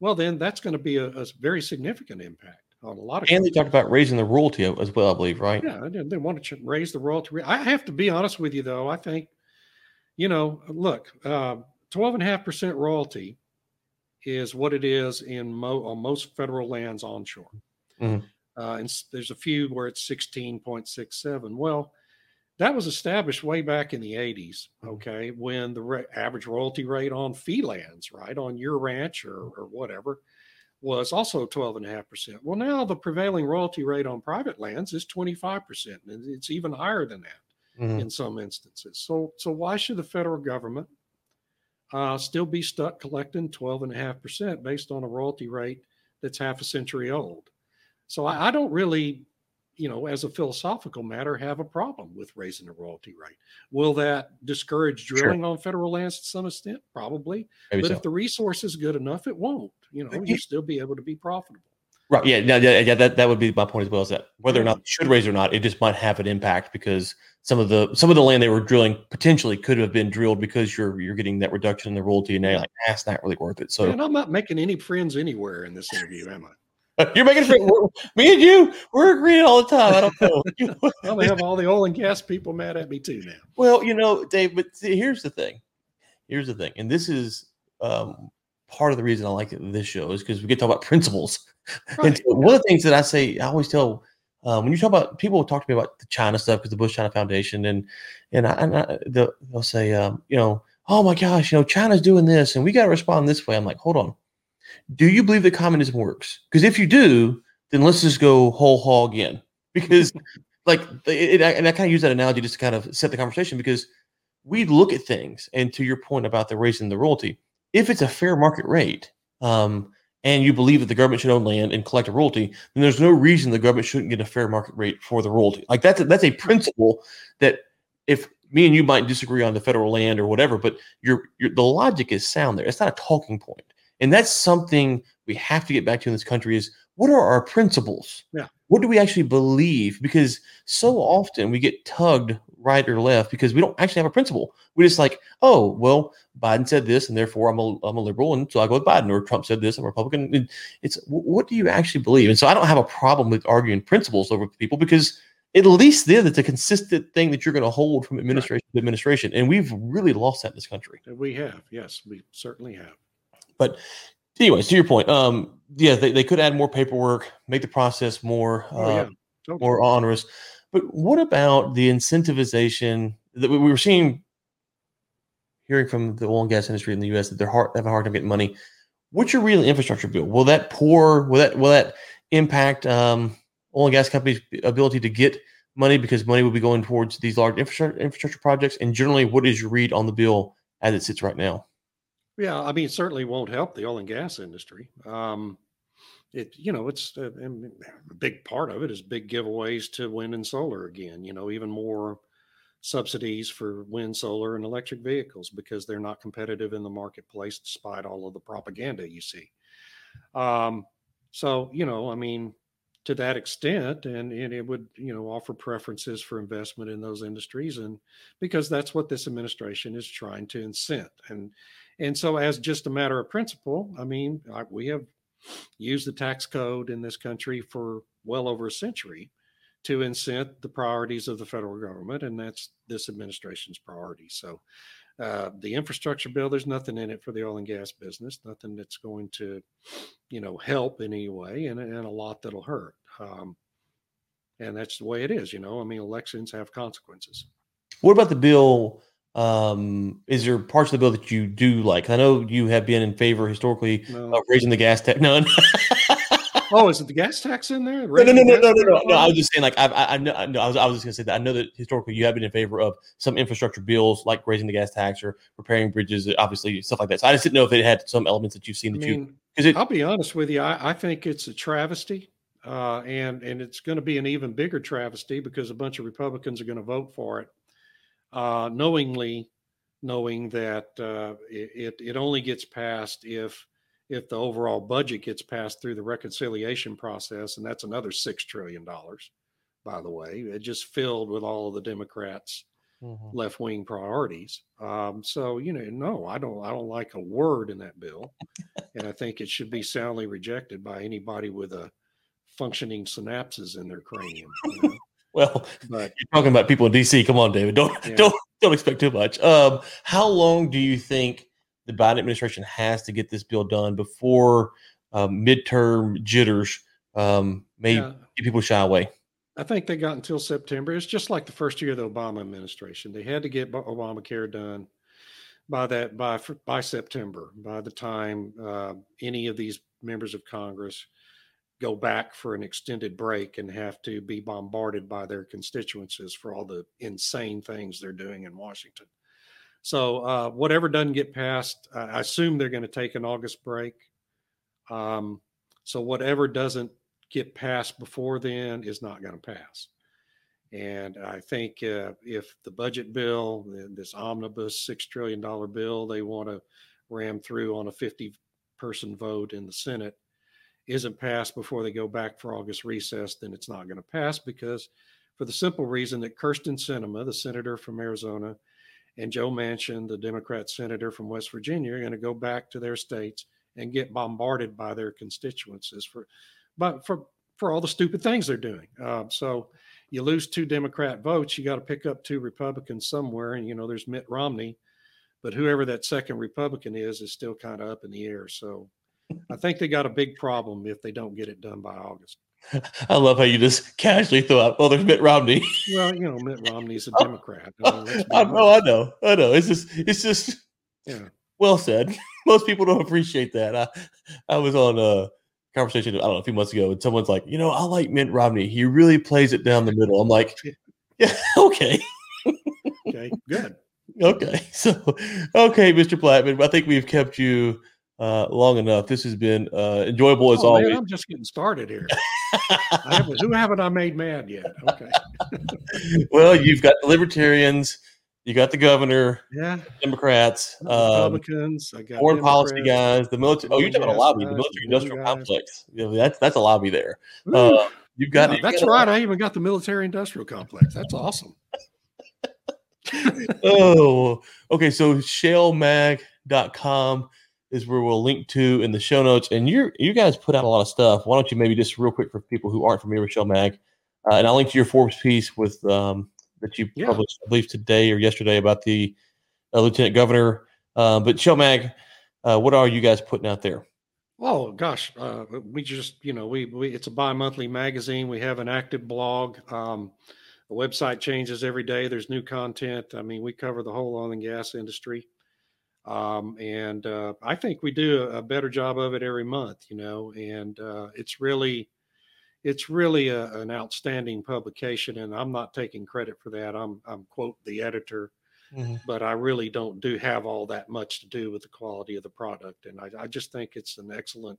well, then that's going to be a, a very significant impact on a lot of. And they talked about raising the royalty as well, I believe, right? Yeah, they want to raise the royalty. I have to be honest with you, though. I think, you know, look, uh, twelve and a half percent royalty is what it is in mo- on most federal lands onshore. Mm-hmm. Uh, and there's a few where it's sixteen point six seven. Well, that was established way back in the 80s mm-hmm. okay when the re- average royalty rate on fee lands right on your ranch or, or whatever was also 12.5%. Well, now the prevailing royalty rate on private lands is 25%, and it's even higher than that mm-hmm. in some instances. So, so why should the federal government uh, still be stuck collecting 12.5% based on a royalty rate that's half a century old? So I, I don't really you know, as a philosophical matter, have a problem with raising the royalty rate. Will that discourage drilling sure. on federal lands to some extent? Probably. Maybe but so. if the resource is good enough, it won't. You know, you'll still be able to be profitable. Right. Yeah. Yeah. Yeah. yeah that, that would be my point as well. Is that whether or not should raise or not, it just might have an impact because some of the some of the land they were drilling potentially could have been drilled because you're you're getting that reduction in the royalty, and they're like, that's not really worth it. So, and I'm not making any friends anywhere in this interview, am I? You're making it. Me and you, we're agreeing all the time. I don't know. I'm have all the oil and gas people mad at me too now. Well, you know, Dave. But see, here's the thing. Here's the thing, and this is um, part of the reason I like this show is because we get to talk about principles. Right. And one of the things that I say, I always tell um, when you talk about people talk to me about the China stuff because the Bush China Foundation, and and I, and I, they'll, they'll say, um, you know, oh my gosh, you know, China's doing this, and we got to respond this way. I'm like, hold on do you believe that communism works? Because if you do, then let's just go whole hog in. Because, like, it, it, and I kind of use that analogy just to kind of set the conversation because we look at things, and to your point about the raising the royalty, if it's a fair market rate, um, and you believe that the government should own land and collect a royalty, then there's no reason the government shouldn't get a fair market rate for the royalty. Like that's a, that's a principle that if me and you might disagree on the federal land or whatever, but your, the logic is sound there. It's not a talking point. And that's something we have to get back to in this country is what are our principles? Yeah. What do we actually believe? Because so often we get tugged right or left because we don't actually have a principle. We're just like, oh, well, Biden said this, and therefore I'm a, I'm a liberal, and so I go with Biden. Or Trump said this, I'm a Republican. And it's what do you actually believe? And so I don't have a problem with arguing principles over people because at least then it's a consistent thing that you're going to hold from administration right. to administration. And we've really lost that in this country. We have, yes, we certainly have. But anyways, to your point, um, yeah, they, they could add more paperwork, make the process more oh, yeah. uh, more onerous. But what about the incentivization that we were seeing, hearing from the oil and gas industry in the U.S. that they're hard, have a hard time getting money? What's your real infrastructure bill? Will that poor? Will that will that impact um, oil and gas companies' ability to get money because money will be going towards these large infrastructure infrastructure projects? And generally, what is your read on the bill as it sits right now? Yeah, I mean, certainly won't help the oil and gas industry. Um, it, you know, it's uh, a big part of it is big giveaways to wind and solar again. You know, even more subsidies for wind, solar, and electric vehicles because they're not competitive in the marketplace despite all of the propaganda you see. Um, so, you know, I mean, to that extent and, and it would you know offer preferences for investment in those industries and because that's what this administration is trying to incent and and so as just a matter of principle i mean I, we have used the tax code in this country for well over a century to incent the priorities of the federal government and that's this administration's priority so uh, the infrastructure bill, there's nothing in it for the oil and gas business, nothing that's going to, you know, help in any way, and, and a lot that'll hurt. Um, and that's the way it is, you know. I mean, elections have consequences. What about the bill? Um, is there parts of the bill that you do like? I know you have been in favor historically no. of raising the gas tax. No, oh, is it the gas tax in there? No, no, no, no, no, no, no, no. I was just saying, like, I, I, I know, I, know, I was, I was just gonna say that. I know that historically you have been in favor of some infrastructure bills, like raising the gas tax or repairing bridges, obviously stuff like that. So I just didn't know if it had some elements that you've seen that I mean, you. Because I'll be honest with you, I, I think it's a travesty, uh, and and it's going to be an even bigger travesty because a bunch of Republicans are going to vote for it, uh, knowingly, knowing that uh, it it only gets passed if if the overall budget gets passed through the reconciliation process, and that's another six trillion dollars, by the way. It just filled with all of the Democrats' mm-hmm. left wing priorities. Um, so you know, no, I don't. I don't like a word in that bill, and I think it should be soundly rejected by anybody with a functioning synapses in their cranium. You know? Well, but, you're talking about people in DC. Come on, David. Don't yeah. don't don't expect too much. Um, how long do you think? the Biden administration has to get this bill done before um, midterm jitters um, may yeah. get people shy away. I think they got until September. It's just like the first year of the Obama administration. They had to get Obamacare done by that by by September. By the time uh, any of these members of Congress go back for an extended break and have to be bombarded by their constituencies for all the insane things they're doing in Washington. So uh, whatever doesn't get passed, I assume they're going to take an August break. Um, so whatever doesn't get passed before then is not going to pass. And I think uh, if the budget bill, this omnibus $6 trillion bill, they want to ram through on a 50 person vote in the Senate, isn't passed before they go back for August recess, then it's not going to pass because, for the simple reason that Kyrsten Sinema, the senator from Arizona, and Joe Manchin, the Democrat senator from West Virginia, are going to go back to their states and get bombarded by their constituencies for, but for for all the stupid things they're doing. Uh, so you lose two Democrat votes, you got to pick up two Republicans somewhere, and you know there's Mitt Romney, but whoever that second Republican is is still kind of up in the air. So I think they got a big problem if they don't get it done by August. I love how you just casually throw out, "Oh, there's Mitt Romney." Well, you know, Mitt Romney's a oh, Democrat. I, mean, I know, I know, I know. It's just, it's just, yeah. Well said. Most people don't appreciate that. I, I was on a conversation I don't know a few months ago, and someone's like, "You know, I like Mitt Romney. He really plays it down the middle." I'm like, "Yeah, okay, okay, good." Okay, so okay, Mr. Blackmon, I think we've kept you uh, long enough. This has been uh, enjoyable as oh, always. Man, I'm just getting started here. haven't, who haven't I made mad yet? Okay. well, you've got the libertarians, you got the governor, yeah, Democrats, um, Republicans, um, foreign Democrats, policy guys, the military. Oh, you're talking a lobby, the military industrial complex. Yeah, that's that's a lobby there. Uh, you've got. Yeah, that's right. I even got the military industrial complex. That's awesome. oh, okay. So shalemag.com is where we'll link to in the show notes. And you you guys put out a lot of stuff. Why don't you maybe just real quick for people who aren't familiar with Shale Mag, uh, and I'll link to your Forbes piece with um, that you yeah. published, I believe, today or yesterday about the uh, lieutenant governor. Uh, but Shale Mag, uh, what are you guys putting out there? Oh gosh, uh, we just you know we, we it's a bi-monthly magazine. We have an active blog. Um, the website changes every day. There's new content. I mean, we cover the whole oil and gas industry. Um, and uh, I think we do a, better job of it every month, you know, and uh, it's really, it's really a, an outstanding publication. And I'm not taking credit for that. I'm, I'm quote the editor. mm-hmm. but I really don't do have all that much to do with the quality of the product. And I, I just think it's an excellent,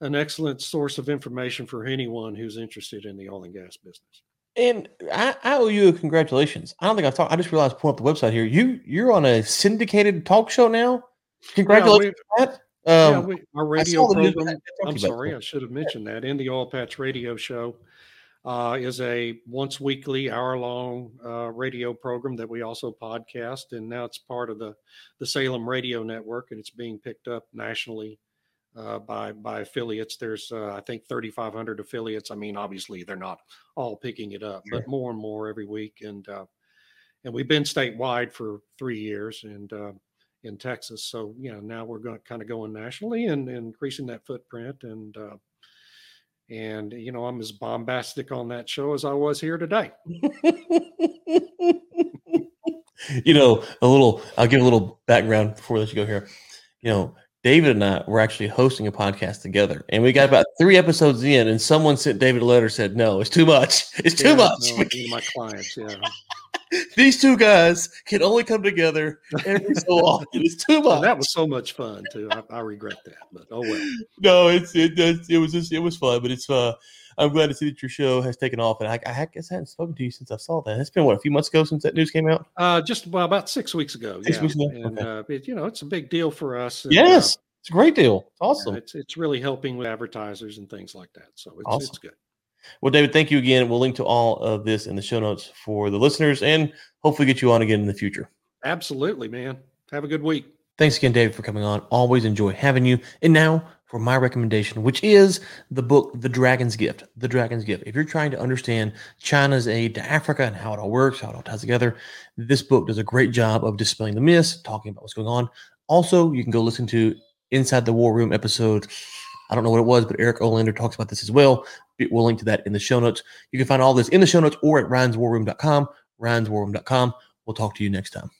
an excellent source of information for anyone who's interested in the oil and gas business. And I, I owe you a congratulations. I don't think I've talked. I just realized pulling up the website here. You you're on a syndicated talk show now. Congratulations yeah, um, yeah, we, our radio program. I'm sorry, I should have mentioned that. In the Oil Patch Radio Show uh, is a once weekly, hour long uh, radio program that we also podcast, and now it's part of the the Salem Radio Network, and it's being picked up nationally uh, by by affiliates. There's uh, I think 3,500 affiliates. I mean, obviously they're not all picking it up, but more and more every week. And uh, and we've been statewide for three years and uh, in Texas. So you know now we're going kind of going nationally and, and, increasing that footprint. And uh, and you know I'm as bombastic on that show as I was here today. you know a little. I'll give a little background before I let you go here. You know David and I were actually hosting a podcast together, and we got about three episodes in, and someone sent David a letter said, "No, it's too much. It's too yeah, much." No, my clients, yeah. These two guys can only come together every so often. It's too much. that was so much fun too. I, I, regret that, but oh well. No, it's it, it, it was just it was fun, but it's uh I'm glad to see that your show has taken off, and I, I guess I hadn't spoken to you since I saw that. It's been what a few months ago since that news came out. Uh, just well, about six weeks ago. Six yeah. weeks ago. And okay. uh, it, you know, it's a big deal for us. And, yes, uh, it's a great deal. It's awesome. Yeah, it's it's really helping with advertisers and things like that. So it's awesome. it's good. Well, David, thank you again. We'll link to all of this in the show notes for the listeners, and hopefully get you on again in the future. Absolutely, man. Have a good week. Thanks again, David, for coming on. Always enjoy having you. And now for my recommendation, which is the book, The Dragon's Gift. The Dragon's Gift. If you're trying to understand China's aid to Africa and how it all works, how it all ties together, this book does a great job of dispelling the myths, talking about what's going on. Also, you can go listen to Inside the War Room episode. I don't know what it was, but Eric Olander talks about this as well. We'll link to that in the show notes. You can find all this in the show notes or at ryanswarroom.com, ryanswarroom.com. We'll talk to you next time.